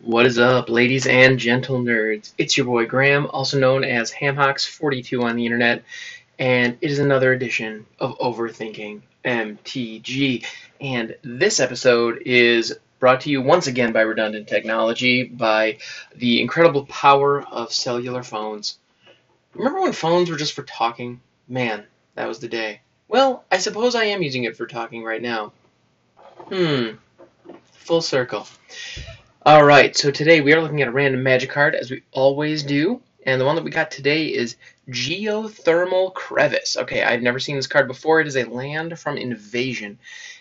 What is up, ladies and gentle nerds? It's your boy Graham, also known as Hamhocks42 on the internet, and it is another edition of Overthinking MTG. And this episode is brought to you once again by Redundant Technology, by the incredible power of cellular phones. Remember when phones were just for talking? Man, that was the day. Well, I suppose I am using it for talking right now. Hmm. Full circle. Alright, so today we are looking at a random magic card, as we always do. And the one that we got today is Geothermal Crevice. Okay, I've never seen this card before. It is a land from Invasion.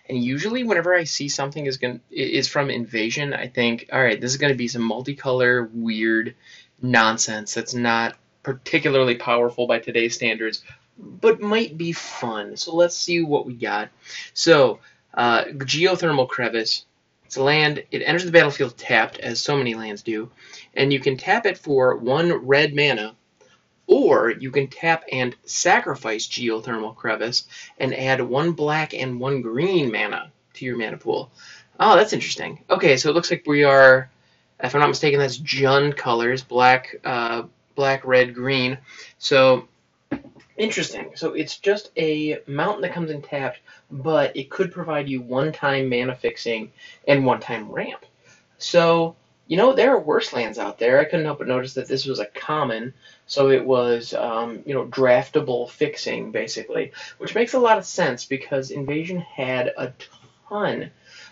And usually whenever I see something is going is from Invasion, I think, alright, this is going to be some multicolor, weird nonsense that's not particularly powerful by today's standards, but might be fun. So let's see what we got. So, uh, Geothermal Crevice it's land, it enters the battlefield tapped, as so many lands do, and you can tap it for one red mana, or you can tap and sacrifice Geothermal Crevice and add one black and one green mana to your mana pool. Oh, that's interesting. Okay, so it looks like we are, if I'm not mistaken, that's Jund colors, black, uh, black, red, green. So Interesting. So it's just a mountain that comes in tapped, but it could provide you one-time mana fixing and one-time ramp. So, you know, there are worse lands out there. I couldn't help but notice that this was a common, so it was, um, you know, draftable fixing, basically, which makes a lot of sense because Invasion had a ton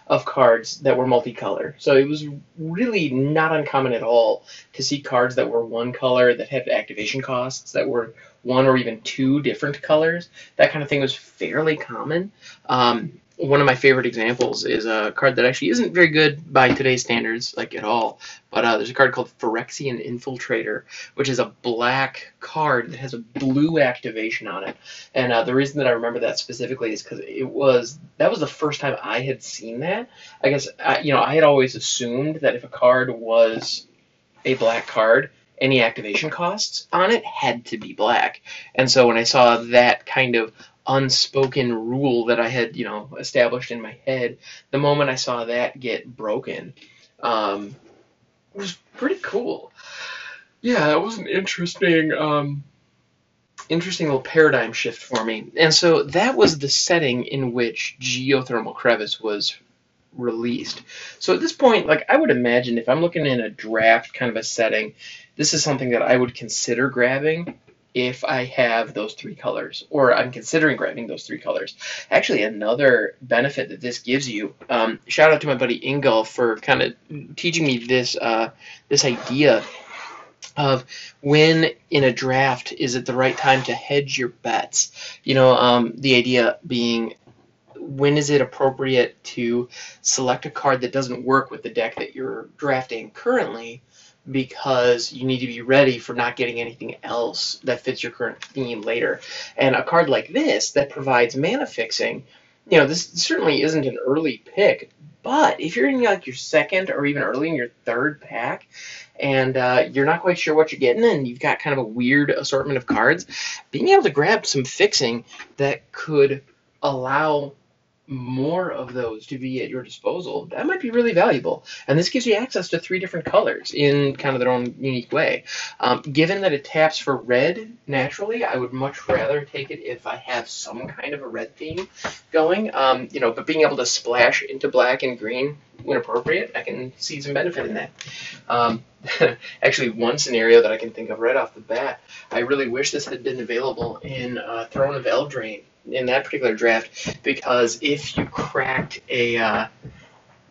of cards that were multicolor. So it was really not uncommon at all to see cards that were one color that had activation costs that were one or even two different colors. That kind of thing was fairly common. Um, one of my favorite examples is a card that actually isn't very good by today's standards, like at all. But uh, there's a card called Phyrexian Infiltrator, which is a black card that has a blue activation on it. And uh, the reason that I remember that specifically is because it was that was the first time I had seen that. I guess I, you know I had always assumed that if a card was a black card, any activation costs on it had to be black. And so when I saw that kind of unspoken rule that I had, you know, established in my head, the moment I saw that get broken, um, was pretty cool. Yeah, it was an interesting, um, interesting little paradigm shift for me. And so that was the setting in which Geothermal Crevice was released. So at this point, like I would imagine if I'm looking in a draft kind of a setting, this is something that I would consider grabbing if I have those three colors, or I'm considering grabbing those three colors. Actually, another benefit that this gives you, um, shout out to my buddy Ingolf for kind of teaching me this uh, this idea of when in a draft is it the right time to hedge your bets. You know, um, the idea being when is it appropriate to select a card that doesn't work with the deck that you're drafting currently because you need to be ready for not getting anything else that fits your current theme later. And a card like this that provides mana fixing, you know, this certainly isn't an early pick, but if you're in like your second or even early in your third pack, and uh, you're not quite sure what you're getting, and you've got kind of a weird assortment of cards, being able to grab some fixing that could allow more of those to be at your disposal, that might be really valuable. And this gives you access to three different colors in kind of their own unique way. Um, given that it taps for red naturally, I would much rather take it if I have some kind of a red theme going. Um, you know, but being able to splash into black and green when appropriate, I can see some benefit in that. Um, actually, one scenario that I can think of right off the bat, I really wish this had been available in uh, Throne of Eldraine in that particular draft because if you cracked a uh,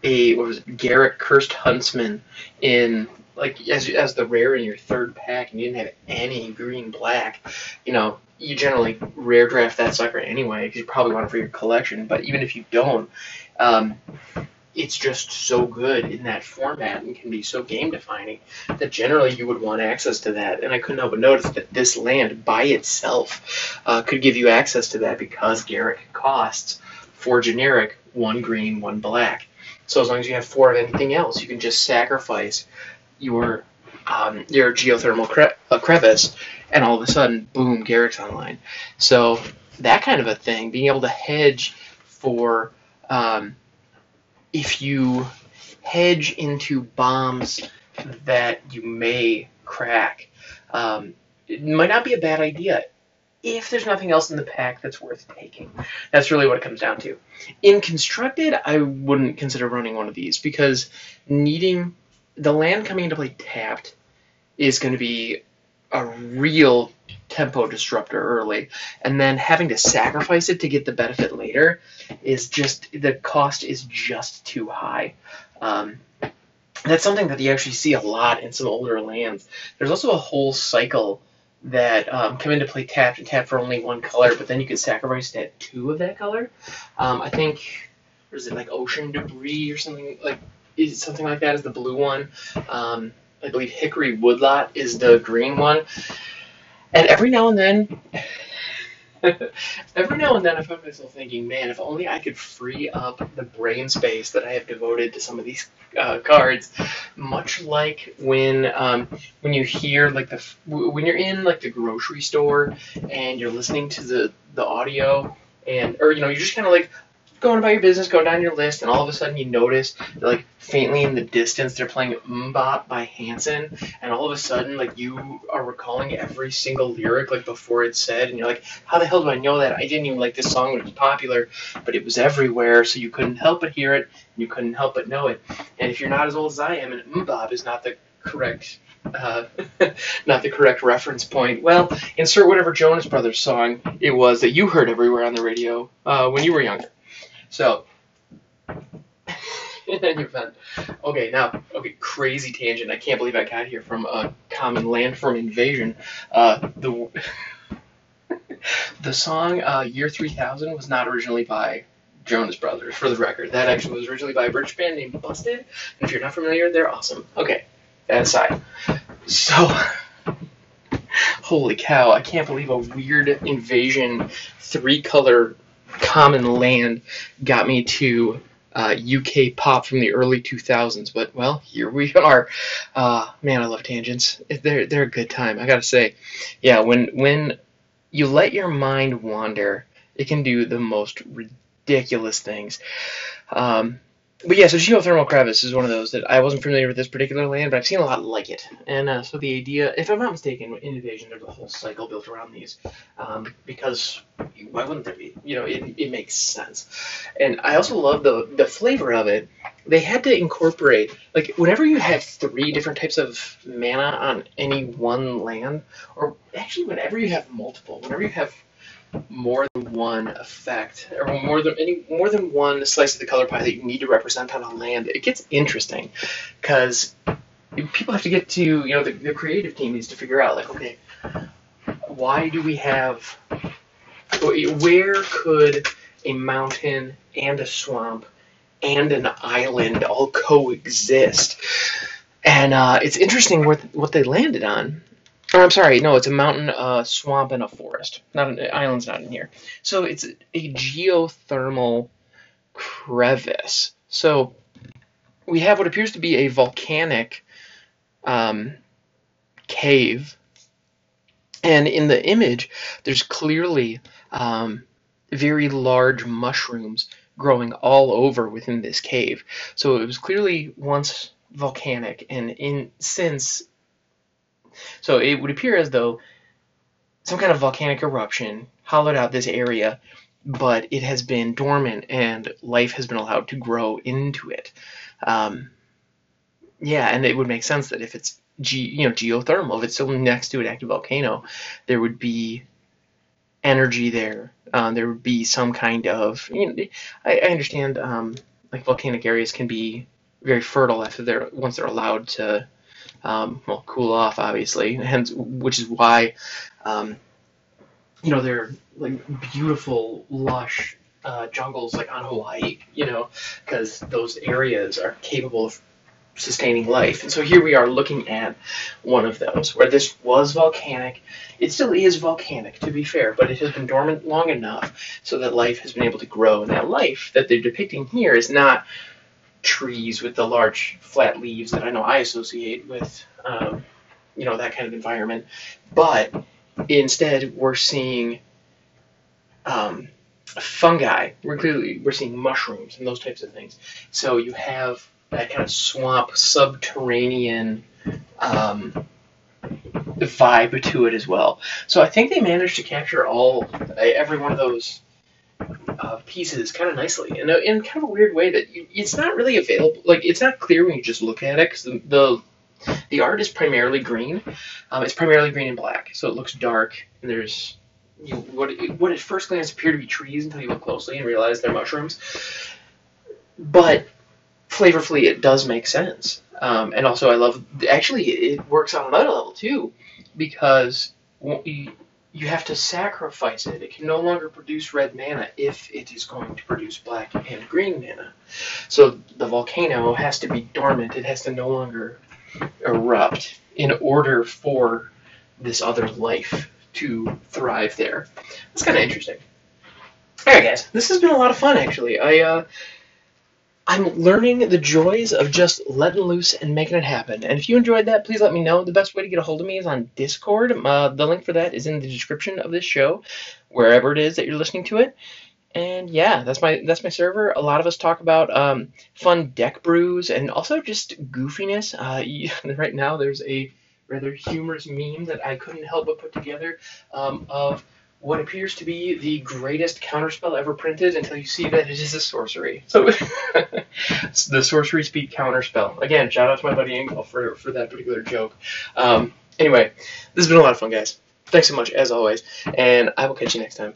a what was it, Garruk Cursed Huntsman in like as as the rare in your third pack and you didn't have any green black, you know, you generally rare draft that sucker anyway because you probably want it for your collection. But even if you don't, um, it's just so good in that format and can be so game defining that generally you would want access to that. And I couldn't help but notice that this land by itself uh, could give you access to that because Garruk costs four generic, one green, one black. So as long as you have four of anything else, you can just sacrifice your um, your geothermal cre- uh, crevice, and all of a sudden, boom, Garruk's online. So that kind of a thing, being able to hedge for um, if you hedge into bombs that you may crack. Um, it might not be a bad idea if there's nothing else in the pack that's worth taking. That's really what it comes down to. In constructed, I wouldn't consider running one of these because needing the land coming into play tapped is going to be a real tempo disruptor early, and then having to sacrifice it to get the benefit later is just the cost is just too high. Um, that's something that you actually see a lot in some older lands. There's also a whole cycle that um, come into play tapped and tapped for only one color, but then you can sacrifice that two of that color. Um, I think, or is it like ocean debris or something like is something like that is the blue one. Um, I believe hickory woodlot is the green one. And every now and then, every now and then, I find myself thinking, man, if only I could free up the brain space that I have devoted to some of these uh, cards. Much like when um, when you hear like the when you're in like the grocery store and you're listening to the the audio and or you know you're just kind of like going about your business, going down your list, and all of a sudden you notice that, like faintly in the distance they're playing MMMBop by Hanson, and all of a sudden like you are recalling every single lyric like before it's said, and you're like, how the hell do I know that? I didn't even like this song when it was popular, but it was everywhere, so you couldn't help but hear it, and you couldn't help but know it. And if you're not as old as I am, and MMMBop is not the correct uh, not the correct reference point. Well, insert whatever Jonas Brothers song it was that you heard everywhere on the radio uh, when you were younger. So, event, okay, now, okay, crazy tangent. I can't believe I got here from a common landform invasion. Uh, the the song uh, "Year 3000" was not originally by Jonas Brothers, for the record. That actually was originally by a British band named Busted. And if you're not familiar, they're awesome. Okay, that aside. So, holy cow, I can't believe a weird invasion three color common land got me to uh, UK pop from the early 2000s. But well, here we are. Uh, man, I love tangents. They're they're a good time. I gotta say, yeah. When when you let your mind wander, it can do the most ridiculous things. Um, but yeah, so geothermal crevice is one of those that I wasn't familiar with this particular land, but I've seen a lot like it. And uh, so the idea, if I'm not mistaken, in Invasion there's a whole cycle built around these, um, because why wouldn't there be? You know, it, it makes sense. And I also love the the flavor of it. They had to incorporate like whenever you have three different types of mana on any one land, or actually whenever you have multiple, whenever you have more than one effect or more than any more than one slice of the color pie that you need to represent on a land, it gets interesting because people have to get to you know the, the creative team needs to figure out like okay why do we have where could a mountain and a swamp and an island all coexist? And uh, it's interesting what what they landed on. Or I'm sorry, no, it's a mountain, a swamp, and a forest. Not an island's not in here. So it's a geothermal crevice. So we have what appears to be a volcanic um, cave, and in the image, there's clearly um, very large mushrooms growing all over within this cave. So it was clearly once volcanic, and in since so it would appear as though some kind of volcanic eruption hollowed out this area, but it has been dormant and life has been allowed to grow into it. Um, yeah, and it would make sense that if it's ge- you know geothermal, if it's still next to an active volcano, there would be energy there. Um, there would be some kind of. You know, I, I understand um, like volcanic areas can be very fertile after they're once they're allowed to um, well, cool off, obviously, hence which is why, um, you know, they're like beautiful, lush uh, jungles like on Hawaii, you know, because those areas are capable of sustaining life. And so here we are looking at one of those where this was volcanic. It still is volcanic, to be fair, but it has been dormant long enough so that life has been able to grow. And that life that they're depicting here is not trees with the large flat leaves that I know I associate with, um, you know, that kind of environment. But instead, we're seeing um, fungi. We're clearly we're seeing mushrooms and those types of things. So you have that kind of swamp, subterranean um, vibe to it as well. So I think they managed to capture all every one of those pieces kind of nicely in, a, in kind of a weird way that you, it's not really available. Like it's not clear when you just look at it because the, the the art is primarily green. Um, it's primarily green and black, so it looks dark. And there's you know, what what at first glance appear to be trees until you look closely and realize they're mushrooms. But flavorfully, it does make sense. Um, and also, I love actually it works on another level too, because you have to sacrifice it. It can no longer produce red mana if it is going to produce black and green mana. So the volcano has to be dormant. It has to no longer erupt in order for this other life to thrive there. That's kind of interesting. All right, guys, this has been a lot of fun. Actually, I uh, I'm learning the joys of just letting loose and making it happen. And if you enjoyed that, please let me know. The best way to get a hold of me is on Discord. Uh, the link for that is in the description of this show, wherever it is that you're listening to it. And yeah, that's my that's my server. A lot of us talk about um, fun deck brews and also just goofiness. Uh, right now, there's a rather humorous meme that I couldn't help but put together um, of what appears to be the greatest counterspell ever printed until you see that it is a sorcery. So the sorcery speed counterspell. Again, shout out to my buddy Engel for, for that particular joke. Um, anyway, this has been a lot of fun, guys. Thanks so much, as always, and I will catch you next time.